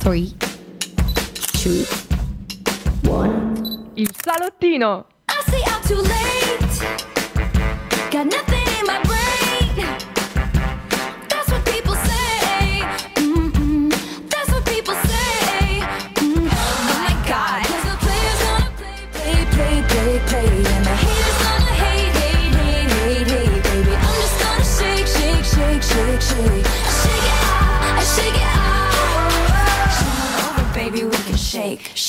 3, 2, 1. Il salottino. I out too late. Got nothing in my brain. That's what people say. Mm-mm. That's what people say. Mm. Oh my God. 'Cause the players gonna play, play, play, play, play, and the haters gonna hate, hate, hate, hate, hate, baby. I'm just gonna shake, shake, shake, shake, shake. I shake it out, I shake it out.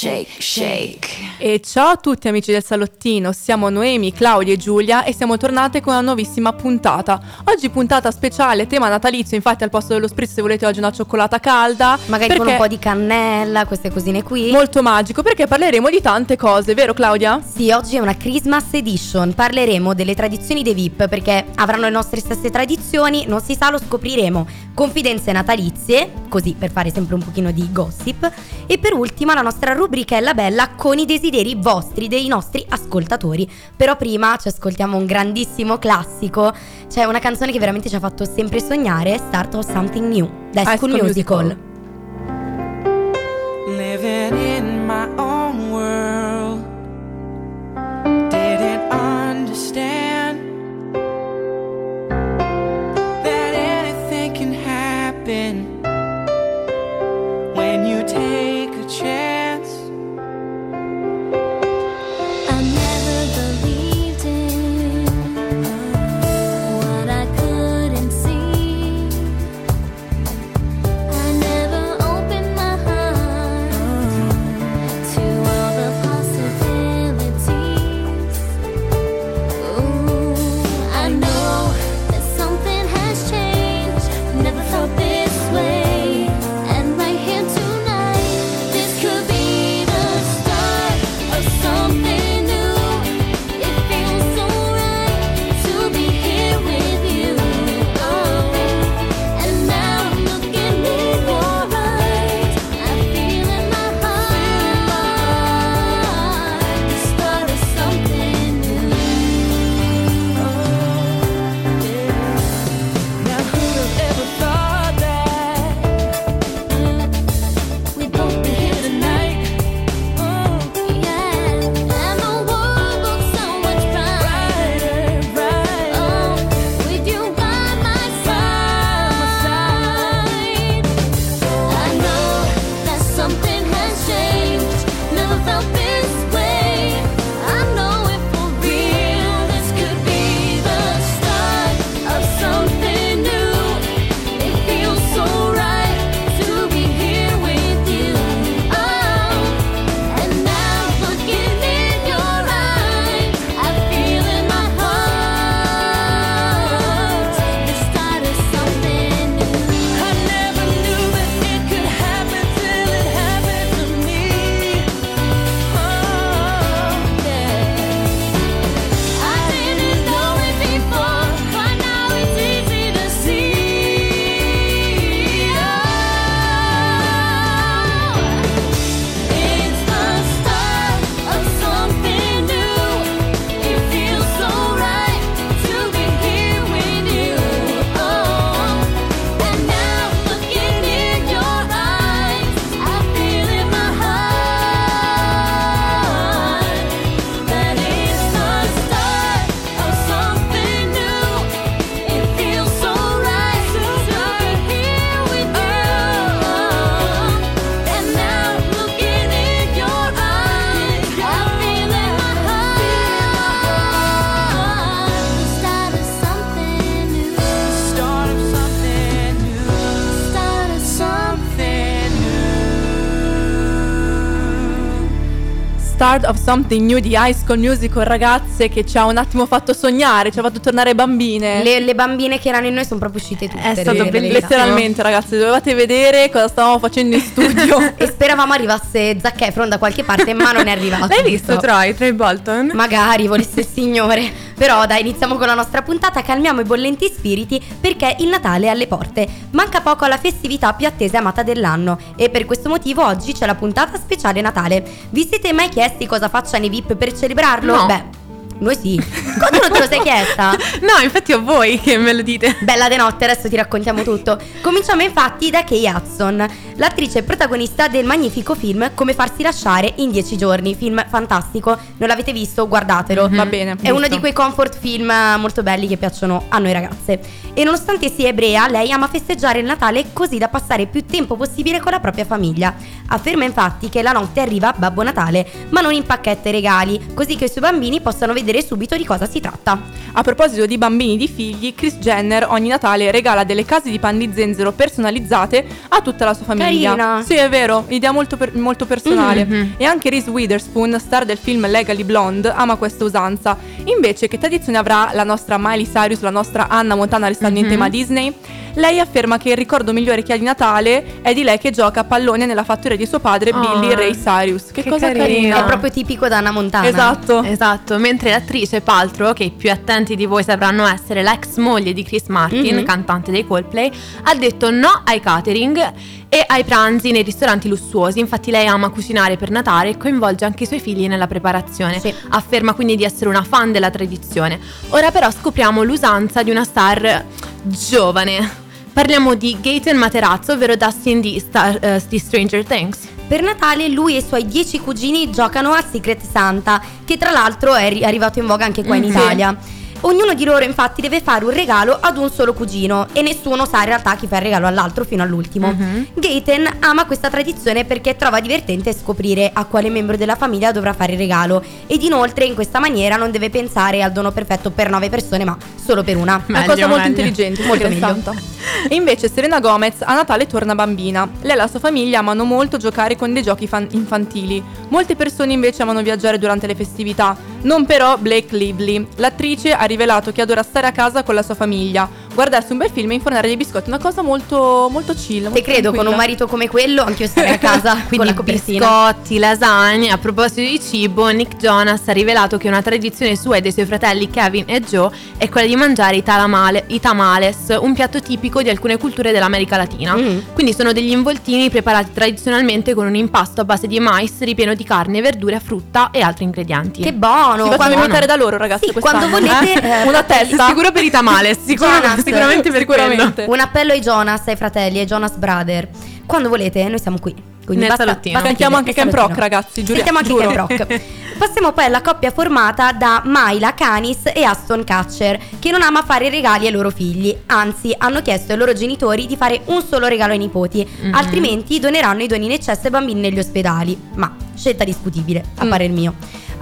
Shake, shake. E ciao a tutti amici del salottino, siamo Noemi, Claudia e Giulia e siamo tornate con una nuovissima puntata. Oggi puntata speciale, tema natalizio, infatti al posto dello spritz se volete oggi una cioccolata calda. Magari con un po' di cannella, queste cosine qui. Molto magico perché parleremo di tante cose, vero Claudia? Sì, oggi è una Christmas edition. Parleremo delle tradizioni dei VIP perché avranno le nostre stesse tradizioni, non si sa, lo scopriremo. Confidenze natalizie, così per fare sempre un pochino di gossip. E per ultima la nostra rubrichella bella con i desideri vostri, dei nostri ascoltatori. Però prima ci ascoltiamo un grandissimo classico. C'è una canzone che veramente ci ha fatto sempre sognare, Start of Something New, da School Musical. Musical. Living in Start of Something New di High School Musical, ragazze, che ci ha un attimo fatto sognare, ci ha fatto tornare bambine. Le, le bambine che erano in noi sono proprio uscite tutte. È stato bellissimo. Letteralmente, ragazzi, dovevate vedere cosa stavamo facendo in studio. E speravamo arrivasse Zac Efron da qualche parte, ma non è arrivato. L'hai visto Troy, Troy Bolton? Magari volesse il signore. Però dai, iniziamo con la nostra puntata, calmiamo i bollenti spiriti perché il Natale è alle porte. Manca poco alla festività più attesa e amata dell'anno e per questo motivo oggi c'è la puntata speciale Natale. Vi siete mai chiesti cosa facciano i VIP per celebrarlo? No. Beh, noi sì. Cosa non te lo sei chiesta? No, infatti a voi che me lo dite. Bella de notte, adesso ti raccontiamo tutto. Cominciamo infatti da Kay Hudson. L'attrice protagonista del magnifico film Come farsi lasciare in 10 giorni, film fantastico. Non l'avete visto? Guardatelo. Va bene. È uno di quei comfort film molto belli che piacciono a noi ragazze. E nonostante sia ebrea, lei ama festeggiare il Natale così da passare più tempo possibile con la propria famiglia. Afferma infatti che la notte arriva Babbo Natale, ma non impacchetta i regali, così che i suoi bambini possano vedere subito di cosa si tratta. A proposito di bambini di figli, Chris Jenner ogni Natale regala delle case di pan di zenzero personalizzate a tutta la sua famiglia. Carina. Sì, è vero, idea molto, per- molto personale. Mhm. E anche Reese Witherspoon, star del film Legally Blonde, ama questa usanza. Invece, che tradizione avrà la nostra Miley Cyrus, la nostra Anna Montana restando in Mhm. tema Disney? Lei afferma che il ricordo migliore che ha di Natale è di lei che gioca a pallone nella fattoria di suo padre, Oh. Billy Ray Cyrus. Che, Che cosa carino. carina! È proprio tipico da Anna Montana. Esatto. Esatto, mentre l'attrice Paltrow, che i più attenti di voi sapranno essere l'ex moglie di Chris Martin, Mhm. cantante dei Coldplay, ha detto no ai catering e ai pranzi nei ristoranti lussuosi. Infatti lei ama cucinare per Natale e coinvolge anche i suoi figli nella preparazione. Sì. Afferma quindi di essere una fan della tradizione. Ora però scopriamo l'usanza di una star giovane. Parliamo di Gaten Materazzo, ovvero Dustin di, Star- eh, di Stranger Things. Per Natale lui e i suoi dieci cugini giocano a Secret Santa, che tra l'altro è ri- arrivato in voga anche qua in sì. Italia. Ognuno di loro infatti deve fare un regalo ad un solo cugino e nessuno sa in realtà chi fa il regalo all'altro fino all'ultimo. Mhm. Gaten ama questa tradizione perché trova divertente scoprire a quale membro della famiglia dovrà fare il regalo ed inoltre in questa maniera non deve pensare al dono perfetto per nove persone ma solo per una. È una Meglio, cosa molto meglio. intelligente, Molto Secret meglio. Santa. E invece Serena Gomez a Natale torna bambina. Lei e la sua famiglia amano molto giocare con dei giochi fan- infantili. Molte persone invece amano viaggiare durante le festività. Non però Blake Lively. L'attrice ha rivelato che adora stare a casa con la sua famiglia, guardarsi un bel film e infornare dei biscotti. Una cosa molto, molto chill. Te molto credo, con un tranquilla. marito come quello, anch'io starei a casa con Quindi la copertina. biscotti, lasagne. A proposito di cibo, Nick Jonas ha rivelato che una tradizione sua e dei suoi fratelli Kevin e Joe è quella di mangiare i, talamale- i tamales, un piatto tipico di alcune culture dell'America Latina. Mm. Quindi sono degli involtini preparati tradizionalmente con un impasto a base di mais ripieno di carne, verdure, frutta e altri ingredienti. Che buono! Ci facciamo invitare da loro, ragazzi. Sì, quando volete, eh, Una testa. Sicuro per i tamales, sicuro- Jonas. sicuramente per Sicuramente. Un appello ai Jonas, ai fratelli, ai Jonas Brother. Quando volete, noi siamo qui. Quindi Nel basta- salottino. basta Cantiamo anche Camp Rock, ragazzi, giuro- Sentiamo anche. Camp Rock. Passiamo poi alla coppia formata da Myla Canis e Aston Catcher, che non ama fare regali ai loro figli. Anzi, hanno chiesto ai loro genitori di fare un solo regalo ai nipoti, Mhm. altrimenti doneranno i doni in eccesso ai bambini negli ospedali. Ma scelta discutibile, a Mm. parer mio.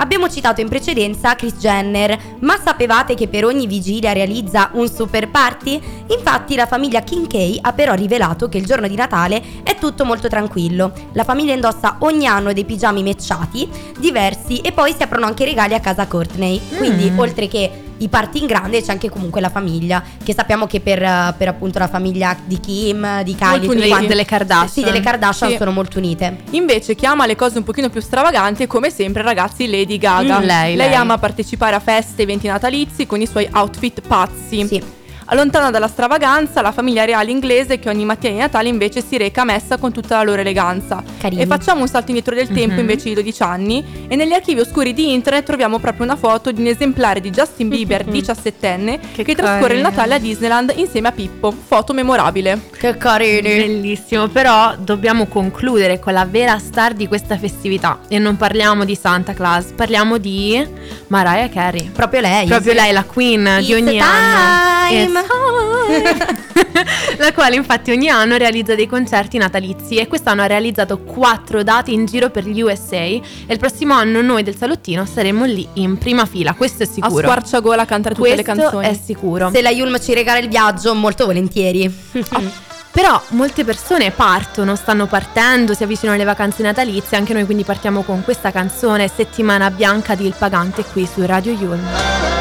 Abbiamo citato in precedenza Chris Jenner, ma sapevate che per ogni vigilia realizza un super party? Infatti la famiglia Kim K ha però rivelato che il giorno di Natale è tutto molto tranquillo. La famiglia indossa ogni anno dei pigiami matchati, diversi, e poi si aprono anche regali a casa Courtney. Quindi Mm. oltre che i party in grande c'è anche comunque la famiglia, che sappiamo che per, eh, per appunto la famiglia di Kim, di Kylie, uniti. quante- delle Kardashian. Sì, delle Kardashian Sì. sono molto unite. Invece chi ama le cose un pochino più stravaganti è come sempre ragazzi Lady Gaga. Mm, lei, lei. ama partecipare a feste e eventi natalizi con i suoi outfit pazzi. Sì. Allontana dalla stravaganza, la famiglia reale inglese che ogni mattina di Natale invece si reca a messa con tutta la loro eleganza. Carini. E facciamo un salto indietro del tempo Mhm. invece di 12 anni e negli archivi oscuri di internet troviamo proprio una foto di un esemplare di Justin Bieber 17enne che, Che trascorre il. Natale a Disneyland insieme a Pippo. Foto memorabile. Che carini. Bellissimo, però dobbiamo concludere con la vera star di questa festività. E non parliamo di Santa Claus, parliamo di Mariah Carey. Proprio lei. Proprio lei, la queen di It's ogni time. anno. It's. la quale infatti ogni anno realizza dei concerti natalizi e quest'anno ha realizzato quattro date in giro per gli USA e il prossimo anno noi del salottino saremo lì in prima fila, questo è A sicuro. squarciagola a cantare tutte le questo canzoni. è sicuro. Se la Yulm ci regala il viaggio, molto volentieri. Però molte persone partono, stanno partendo, si avvicinano le vacanze natalizie, anche noi quindi partiamo con questa canzone Settimana Bianca di Il Pagante qui su Radio Yulm.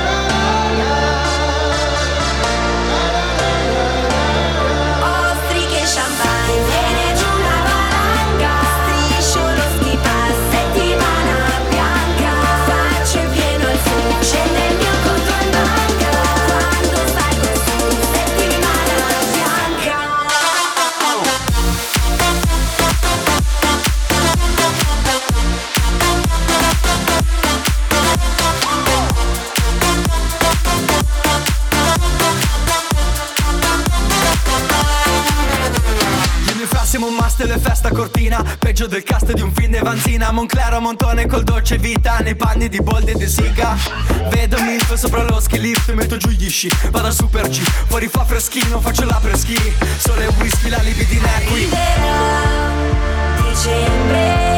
Delle feste a cortina Peggio del cast di un film di Vanzina. Monclero Montone col dolce vita Nei panni di Boldi e di Siga. Vedo milf sopra lo ski lift Metto giù gli sci, vado al super G. Fuori fa freschino, faccio la preschi Sole e whisky, la libidina è qui dicembre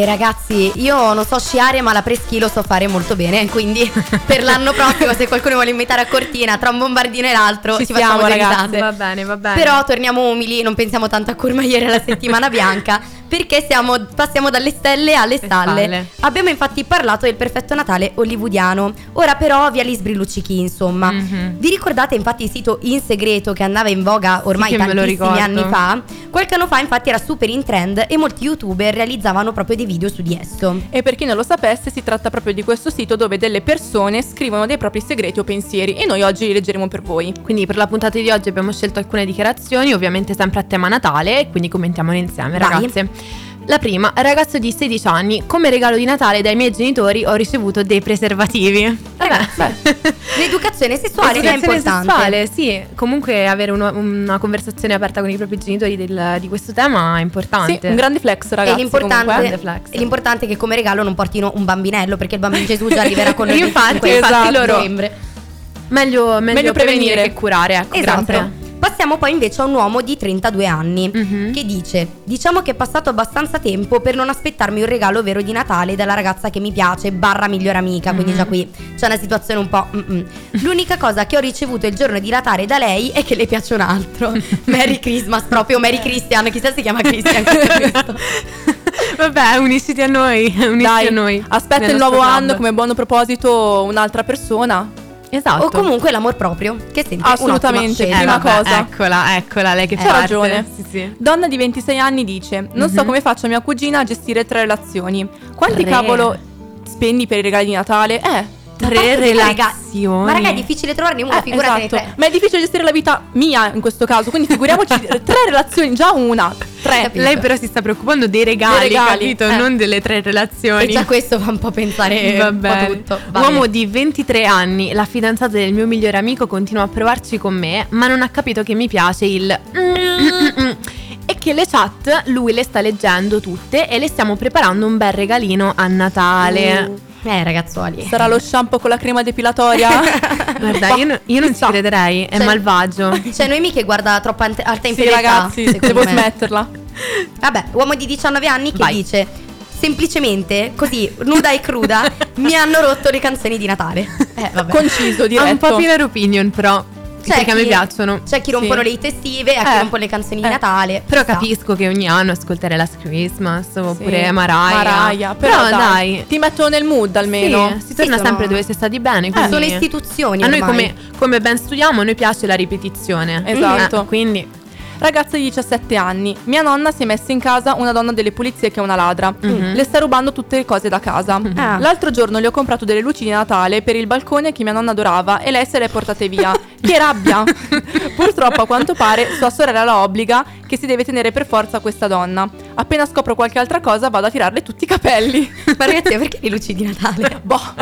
E ragazzi, io non so sciare, ma la preschi lo so fare molto bene. Quindi per l'anno prossimo, se qualcuno vuole invitare a Cortina tra un bombardino e l'altro, Ci ci, facciamo siamo, delle ragazzi. Va bene, va bene. Però torniamo umili, non pensiamo tanto a Courmayeur e alla settimana bianca, perché siamo- passiamo dalle stelle alle stalle. stalle. Abbiamo infatti parlato del perfetto Natale hollywoodiano. Ora però via gli sbrilluccichi, insomma. Mhm. Vi ricordate infatti il sito In Segreto che andava in voga ormai Sì tantissimi anni fa? Qualche anno fa infatti era super in trend e molti youtuber realizzavano proprio dei video su di esso. E per chi non lo sapesse, si tratta proprio di questo sito dove delle persone scrivono dei propri segreti o pensieri e noi oggi li leggeremo per voi. Quindi per la puntata di oggi abbiamo scelto alcune dichiarazioni, ovviamente sempre a tema Natale, e quindi commentiamone insieme, Vai. ragazze. La prima, ragazzo di 16 anni, come regalo di Natale dai miei genitori ho ricevuto dei preservativi. Vabbè, L'educazione sessuale è Educazione importante. sessuale, sì, comunque avere uno- una conversazione aperta con i propri genitori del- di questo tema è Sì, importante. un grande flex, ragazzi. e l'importante, flex. l'importante è che come regalo non portino un bambinello perché il bambino Gesù già arriverà con noi Infatti, 25 infatti esatto. loro-. Meglio, meglio, Meglio prevenire prevenire. che curare, ecco, Esatto. sempre. Passiamo poi invece a un uomo di 32 anni Mhm. che dice: Diciamo che è passato abbastanza tempo per non aspettarmi un regalo vero di Natale dalla ragazza che mi piace, barra migliore amica. Quindi Mhm. già qui c'è una situazione un po'. mm-mm. L'unica cosa che ho ricevuto il giorno di Natale da lei è che le piace un altro. Merry Christmas, proprio Merry Christian. Chissà si chiama Christian. Vabbè, unisciti a noi, unisci Dai, a noi. aspetta il nuovo anno come buono proposito un'altra persona. Esatto. o comunque l'amor proprio, che è sempre Assolutamente, un'ottima Eh, prima vabbè, cosa. Eccola, eccola, lei che C'ha parte. ragione. Sì, sì. Donna di 26 anni dice: Non so Mhm. come faccia mia cugina a gestire tre relazioni. Quanti Tre. cavolo spendi per i regali di Natale? Eh. Tre relazioni. Ma raga, è difficile trovarne uno, eh, figurate esatto. tre. Ma è difficile gestire la vita mia in questo caso. Quindi figuriamoci tre relazioni, già una. Tre. Capito. Lei però si sta preoccupando dei regali, Dei regali, capito? eh. Non delle tre relazioni. E già questo fa un po' pensare Va un po' tutto. Va Uomo di 23 anni, la fidanzata del mio migliore amico continua a provarci con me, ma non ha capito che mi piace il e che le chat lui le sta leggendo tutte e le stiamo preparando un bel regalino a Natale. Eh, ragazzuoli. Sarà lo shampoo con la crema depilatoria? Guarda, io, no- io non ci crederei, è Cioè- malvagio. C'è Noemi che guarda troppo ante- alta in Sì, ragazzi, devo me. smetterla. Vabbè, uomo di 19 anni che Vai. dice semplicemente così, nuda e cruda, mi hanno rotto le canzoni di Natale. Eh, vabbè. Conciso, Ha un diretto. popular opinion però, C'è perché a me chi- piacciono. C'è chi rompono Sì. le hit estive, a chi Eh. rompono le canzoni di Eh. Natale. Però Ci sta. capisco che ogni anno ascoltare Last Christmas oppure Sì, Mariah. Mariah, Però, dai, Ti mettono nel mood almeno. Sì, si torna sono- sempre dove si è stati bene. quindi- Sono istituzioni A noi come, come ben studiamo, a noi piace la ripetizione. Esatto. Eh, quindi Ragazza di 17 anni. Mia nonna si è messa in casa una donna delle pulizie che è una ladra. Mhm. Le sta rubando tutte le cose da casa. Ah. L'altro giorno le ho comprato delle luci di Natale per il balcone che mia nonna adorava e lei se le ha portate via. che rabbia! Purtroppo a quanto pare sua sorella la obbliga che si deve tenere per forza questa donna. Appena scopro qualche altra cosa vado a tirarle tutti i capelli. Ma ragazzi, perché le luci di Natale? boh.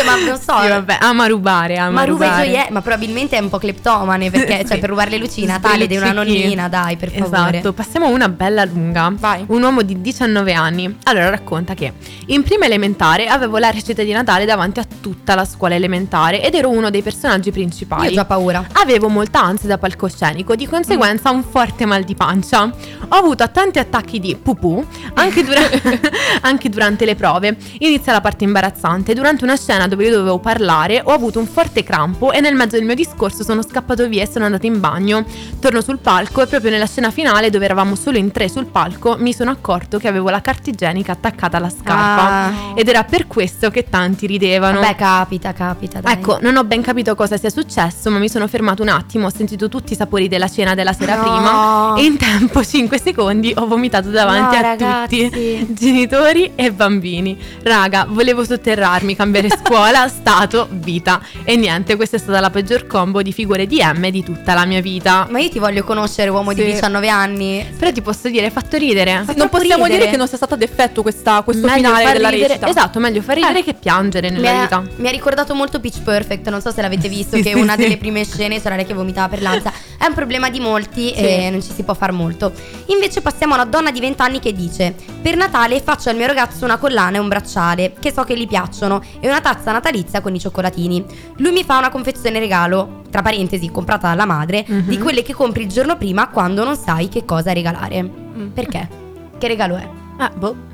Cioè, ma non so. Sì, vabbè, ama rubare, ama Ma ruba i rubare. gioielli, ma probabilmente è un po' cleptomane perché, cioè, Sì. per rubare le luci di Natale di una nonnina, dai, per favore. Esatto, passiamo a una bella lunga. Vai. Un uomo di 19 anni. Allora racconta che in prima elementare avevo la recita di Natale davanti a tutta la scuola elementare ed ero uno dei personaggi principali. Io ho già paura. Avevo molta ansia da palcoscenico, di conseguenza un forte mal di pancia. Ho avuto tanti attacchi di pupù anche, dura- anche durante le prove. Inizia la parte imbarazzante. Durante una scena dove io dovevo parlare ho avuto un forte crampo e nel mezzo del mio discorso sono scappato via e sono andato in bagno. Torno sul palco e proprio nella scena finale dove eravamo solo in tre sul palco mi sono accorto che avevo la carta igienica attaccata alla scarpa. Ah. Ed era per questo che tanti ridevano. Vabbè, capita, capita. Dai. Ecco, non ho ben capito cosa sia successo, ma mi sono fermato un attimo, ho sentito tutti i sapori della cena della sera No. prima e in tempo 5 secondi ho vomitato davanti No, a ragazzi. tutti, genitori e bambini. Raga, volevo sotterrarmi, cambiare scuola, stato, vita. E niente, questa è stata la peggior combo di figure di M di tutta la mia vita. Ma io ti voglio conoscere, uomo di Sì. 19 anni. Però ti posso dire, hai fatto ridere. Fa Non possiamo ridere. dire che non sia stata d'effetto questa, questo Meglio finale della ridere- recita. Esatto, meglio far ridere Eh. che piangere Mi nella ha, vita. mi ha ricordato molto Pitch Perfect, non so se l'avete visto, Sì, che sì, una sì. delle prime scene sarà lei che vomitava per l'ansia. È un problema di molti e non ci si può far molto. Invece passiamo a una donna di 20 anni che dice: Per Natale faccio al mio ragazzo una collana e un bracciale, che so che gli piacciono, e una tazza natalizia con i cioccolatini. Lui mi fa una confezione regalo, tra parentesi, comprata dalla madre, Mhm. di quelle che compri il giorno prima quando non sai che cosa regalare. Perché? Che regalo è? Ah, boh.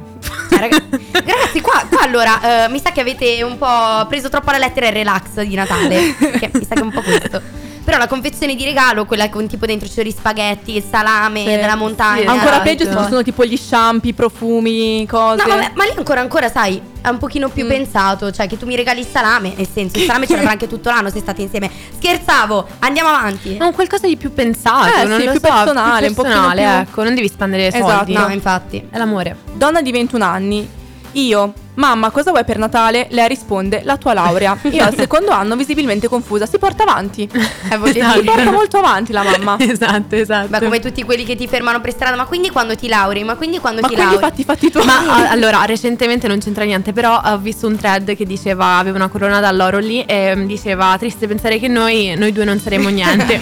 Cioè, raga- ragazzi, qua, qua allora eh, mi sa che avete un po' preso troppo alla lettera il relax di Natale. Mi sa che è un po' questo. Però la confezione di regalo, quella con tipo dentro c'è gli spaghetti, il salame Sì. della montagna. Sì, Ancora esatto. peggio se ci sono tipo gli shampoo, i profumi, cose. No, vabbè, ma lì ancora, ancora, sai, è un pochino più Mm. pensato. Cioè, che tu mi regali il salame, nel senso, il salame ce l'avrà anche tutto l'anno se state insieme. Scherzavo, andiamo avanti. Ma un qualcosa di più pensato, Eh, non sì, più so, personale, più un pochino personale, ecco, non devi spendere Esatto. soldi. No, infatti. È l'amore. Donna di 21 anni. Io, mamma, cosa vuoi per Natale? Lei risponde, la tua laurea. Io al secondo anno, visibilmente confusa, si porta avanti. Eh, voglio Esatto. Si porta molto avanti la mamma. esatto, esatto. Ma come tutti quelli che ti fermano per strada, ma quindi quando ti lauri? Ma quindi quando Ma ti quindi lauri? fatti i fatti tuoi. Ma a- allora, recentemente non c'entra niente, però ho visto un thread che diceva, aveva una corona d'alloro lì e diceva, triste pensare che noi, noi due non saremo niente.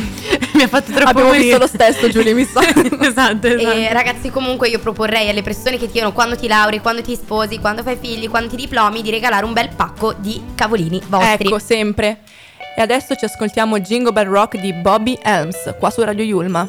Mi ha fatto troppo Abbiamo morire. visto lo stesso, Giulia, mi sa. esatto, esatto. E ragazzi, comunque io proporrei alle persone che ti chiedono quando ti lauri, quando ti sposi, quando fai figli, quando ti diplomi, di regalare un bel pacco di cavolini vostri. Ecco, sempre. E adesso ci ascoltiamo Jingle Bell Rock di Bobby Helms, qua su Radio Yulma.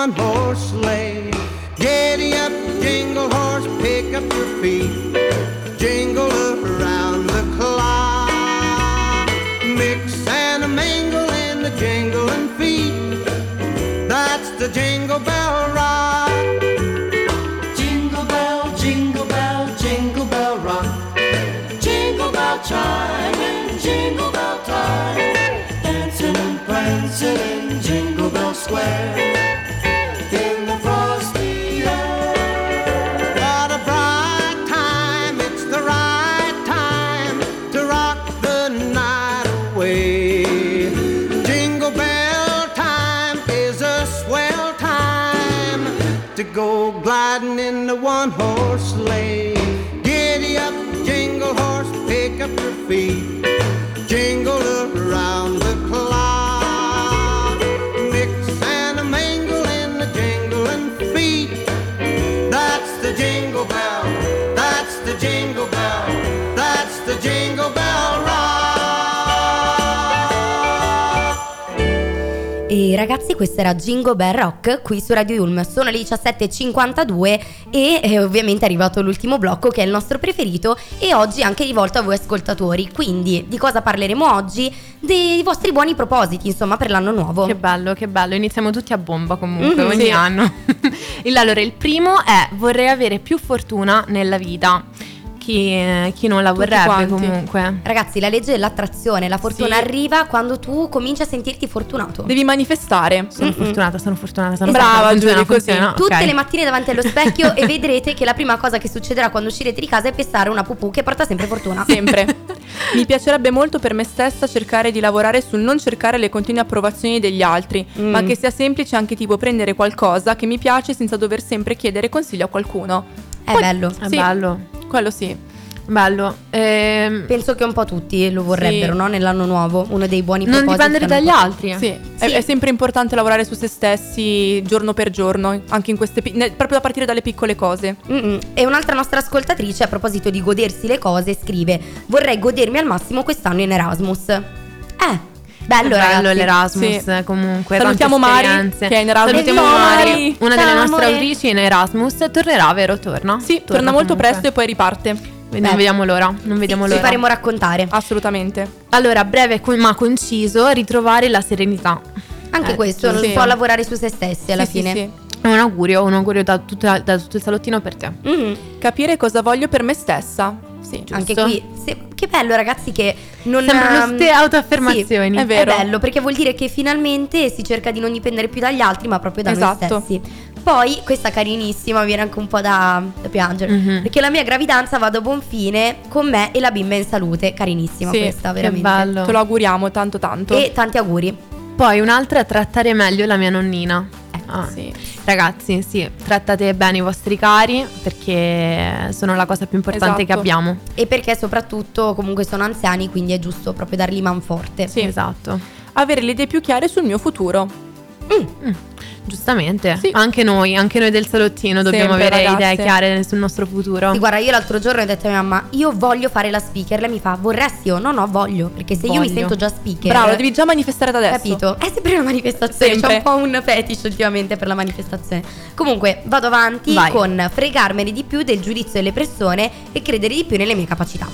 one horse sleigh. Giddy up, jingle horse, pick up your feet. Jingle around the clock. Mix and a mingle in the jingling feet. That's the jingle bell rock. Jingle bell, jingle bell, jingle bell rock. Jingle bell chime ragazzi, questo era Jingle Bell Rock qui su Radio Ulm. Sono le 17.52 e eh, ovviamente è arrivato l'ultimo blocco che è il nostro preferito e oggi anche rivolto a voi ascoltatori. Quindi di cosa parleremo oggi? Dei vostri buoni propositi, insomma, per l'anno nuovo. Che bello, che bello. Iniziamo tutti a bomba comunque Mhm, ogni sì. anno. Il- allora, il primo è vorrei avere più fortuna nella vita. Chi, eh, chi non la Tutti vorrebbe quanti. comunque. Ragazzi, la legge dell'attrazione, la fortuna Sì. arriva quando tu cominci a sentirti fortunato. Devi manifestare. Sono Mm-mm. fortunata, sono fortunata, sono Brava, fortunata. Giulia, così. funziona, Tutte ok. le mattine davanti allo specchio e vedrete che la prima cosa che succederà quando uscirete di casa è pestare una pupù che porta sempre fortuna. Sempre. Mi piacerebbe molto per me stessa cercare di lavorare sul non cercare le continue approvazioni degli altri, Mm. ma che sia semplice anche tipo prendere qualcosa che mi piace senza dover sempre chiedere consiglio a qualcuno. È bello. È Sì. bello, Quello sì. bello. Ehm, Penso che un po' tutti lo vorrebbero, Sì. no? Nell'anno nuovo, uno dei buoni non propositi. dipendere che hanno dagli fatto. altri. Sì, È, è sempre importante lavorare su se stessi giorno per giorno, anche in queste pi- ne- proprio a partire dalle piccole cose. Mm-mm. E un'altra nostra ascoltatrice, a proposito di godersi le cose, scrive: Vorrei godermi al massimo quest'anno in Erasmus. Eh, bello, Bello l'Erasmus Sì. comunque. Salutiamo Mari, che è in Erasmus. Salutiamo Ciao, Mari, una Ciao, delle nostre amore. autrici in Erasmus. Tornerà, vero? Torna? Sì, torna, molto comunque. presto e poi riparte. Non Beh. vediamo l'ora, non vediamo Ci l'ora. faremo raccontare. Assolutamente. Allora, breve ma conciso, ritrovare la serenità. Anche Eh, questo, non sì. so lavorare su se stessi alla Sì, sì, fine. sì. È un augurio, un augurio da, tutta- da tutto il salottino per te. Mm, Capire cosa voglio per me stessa. Sì, giusto. Anche qui, se- che bello ragazzi che non... Sembrano ehm, ste autoaffermazioni. sì, È vero. È bello perché vuol dire che finalmente si cerca di non dipendere più dagli altri ma proprio da Esatto. noi stessi. Poi questa carinissima viene anche un po' da, da piangere Mhm. perché la mia gravidanza va a buon fine con me e la bimba in salute. Carinissima Sì, questa, Che veramente. bello. Te lo auguriamo tanto tanto. E tanti auguri. Poi un'altra è trattare meglio la mia nonnina. Ah. Sì. Ragazzi, sì, trattate bene i vostri cari perché sono la cosa più importante che Esatto. abbiamo. E perché soprattutto comunque sono anziani, quindi è giusto proprio dargli manforte. Sì. Esatto. Avere le idee più chiare sul mio futuro. Mm, Giustamente, Sì. anche noi, anche noi del salottino dobbiamo Sempre, avere ragazze. idee chiare sul nostro futuro. Sì, guarda, io l'altro giorno ho detto a mia mamma, io voglio fare la speaker. Lei mi fa, vorresti io? No, no, voglio. Perché se io mi Voglio. sento già speaker. Bravo, lo dedevi già manifestare da adesso. Capito? È sempre una manifestazione. Sempre. C'è un po' un fetish ultimamente per la manifestazione. Comunque, vado avanti Vai. con fregarmene di più del giudizio delle persone e credere di più nelle mie capacità.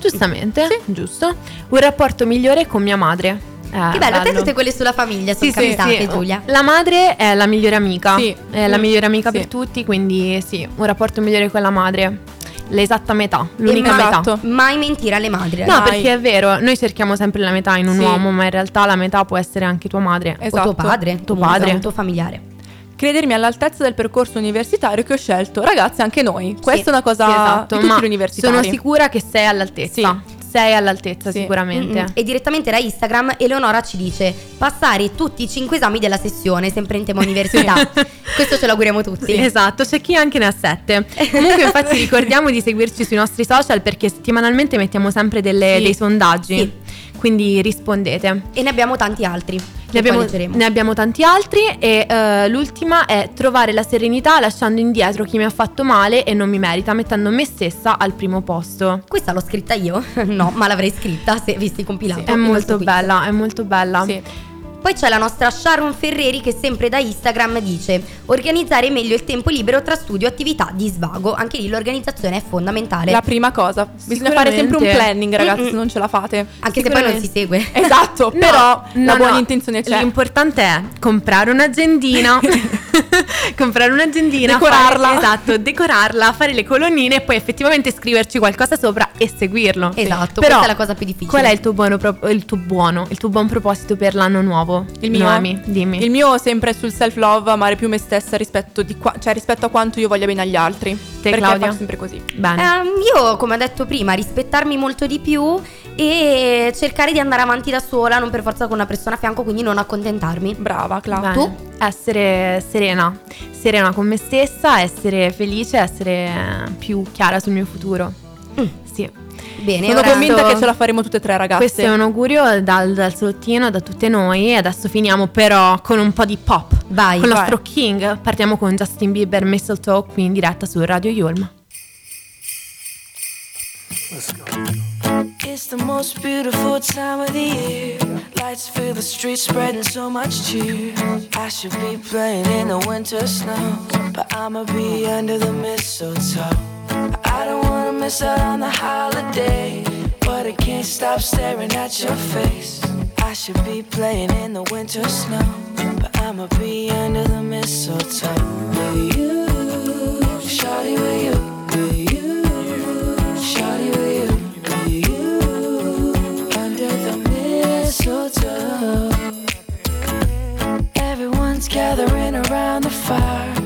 Giustamente, giusto. Un rapporto migliore con mia madre. Eh, che bello, a te tutte quelle sulla famiglia sono Sì, sì, capitate, sì. Giulia. La madre è la migliore amica. Sì. È la Mm. migliore amica Sì. per tutti, quindi sì, un rapporto migliore con la madre. L'esatta metà, l'unica mai- metà. Esatto. Mai mentire alle madri. No, ragazzi. perché è vero, noi cerchiamo sempre la metà in un Sì. uomo, ma in realtà la metà può essere anche tua madre. Esatto. O tuo padre, Tuo padre. un tuo familiare. Credermi all'altezza del percorso universitario che ho scelto. Ragazzi, anche noi. Questa è una cosa Sì, esatto, di tutti ma gli universitari. sono sicura che sei all'altezza. Sei all'altezza Sì. sicuramente. Mm-mm. E direttamente da Instagram Eleonora ci dice passare tutti i cinque esami della sessione, sempre in tema università. Questo ce lo auguriamo tutti. Sì, esatto, c'è chi anche ne ha sette. Comunque, infatti, ricordiamo di seguirci sui nostri social perché settimanalmente mettiamo sempre delle- dei sondaggi. Quindi rispondete. E ne abbiamo tanti altri. Ne abbiamo, ne abbiamo tanti altri e eh, l'ultima è trovare la serenità lasciando indietro chi mi ha fatto male e non mi merita, mettendo me stessa al primo posto. Questa l'ho scritta io? no, ma l'avrei scritta se avessi compilato. È il molto bella, è molto bella. Sì. Poi c'è la nostra Sharon Ferreri che sempre da Instagram dice organizzare meglio il tempo libero tra studio e attività di svago. Anche lì l'organizzazione è fondamentale. La prima cosa. Bisogna fare sempre un planning, ragazzi, Mm-mm. se non ce la fate. Anche se poi non si segue. Esatto, No, però no, la buona no. intenzione c'è. L'importante è comprare un'agendina, comprare un'agendina, Decorarla. fare- esatto, decorarla, fare le colonnine e poi effettivamente scriverci qualcosa sopra e seguirlo. Esatto, Però, questa è la cosa più difficile. Qual è il tuo buono pro- il tuo buono, il tuo buon proposito per l'anno nuovo? Il mio? Noemi, dimmi. Il mio sempre sul self-love, amare più me stessa rispetto, di qua- cioè rispetto a quanto io voglia bene agli altri. Te, perché Claudia? faccio sempre così. Bene. Ehm, io, come ho detto prima, rispettarmi molto di più e cercare di andare avanti da sola, non per forza con una persona a fianco, quindi non accontentarmi. Brava, Cla. Bene. tu? Essere serena, serena con me stessa, essere felice, essere eh, più chiara sul mio futuro. Mm. Sì. Bene, Sono convinta che ce la faremo tutte e tre, ragazze. Questo è un augurio dal, dal salottino, da tutte noi. E adesso finiamo però con un po' di pop. Vai, con il nostro King. Partiamo con Justin Bieber Mistletoe qui in diretta su Radio Yulm. Let's go. It's the most beautiful time of the year. Lights fill the streets, spreading so much cheer. I should be playing in the winter snow, but I'ma be under the mistletoe. I don't wanna miss out on the holiday, but I can't stop staring at your face. I should be playing in the winter snow, but I'ma be under the mistletoe. With you, shawty with you, with you, shawty with you, with you, under the mistletoe. Everyone's gathering around the fire.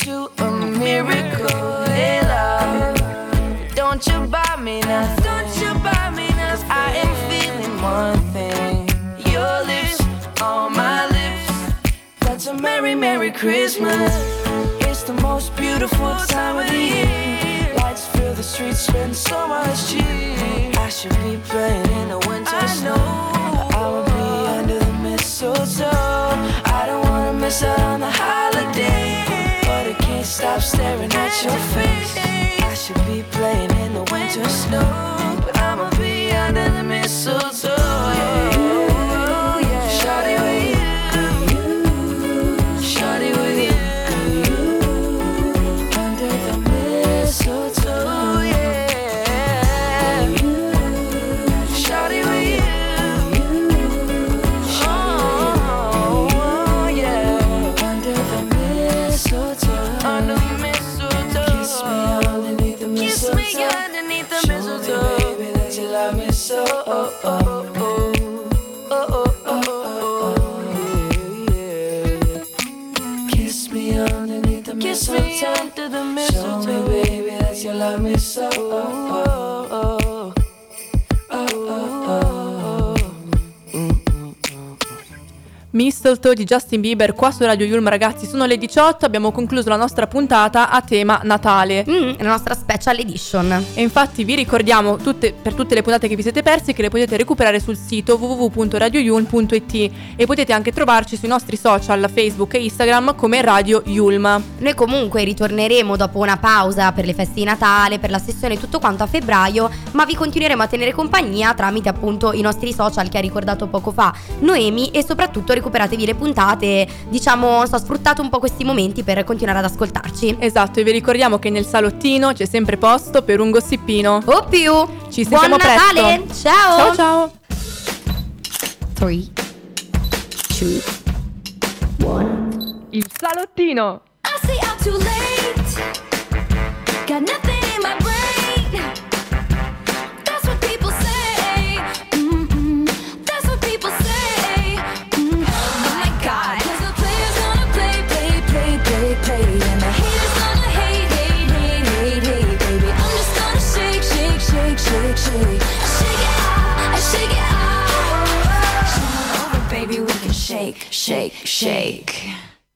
to a miracle. Hey, love. Don't you buy me now? Don't you buy me now? I am feeling one thing. Your lips on my lips. That's a merry, merry Christmas. It's the most beautiful time of the year. Lights fill the streets, spend so much cheer. I should be playing in the winter snow. I will be under the mistletoe. I don't wanna miss out staring at your face. I should be playing in the winter snow, Kiss Me underneath the kiss me time to the middle of the baby that you love me so. Mistletoe di Justin Bieber qua su Radio Yulm ragazzi. Sono le 18 abbiamo concluso la nostra puntata a tema Natale. Mm, la nostra special edition. e infatti vi ricordiamo tutte- per tutte le puntate che vi siete persi che le potete recuperare sul sito www.radioyulm.it e potete anche trovarci sui nostri social Facebook e Instagram come Radio Yulm. Noi comunque ritorneremo dopo una pausa per le feste di Natale, per la sessione tutto quanto a febbraio, ma vi continueremo a tenere compagnia tramite appunto i nostri social che ha ricordato poco fa Noemi e soprattutto recuperatevi le puntate, diciamo, so, sfruttate un po' questi momenti per continuare ad ascoltarci. Esatto e vi ricordiamo che nel salottino c'è sempre posto per un gossipino O più! Ci sentiamo Buon Natale! presto. Ciao! Ciao ciao 3, 2, Il salottino I stay out too late. Got nothing shake, shake.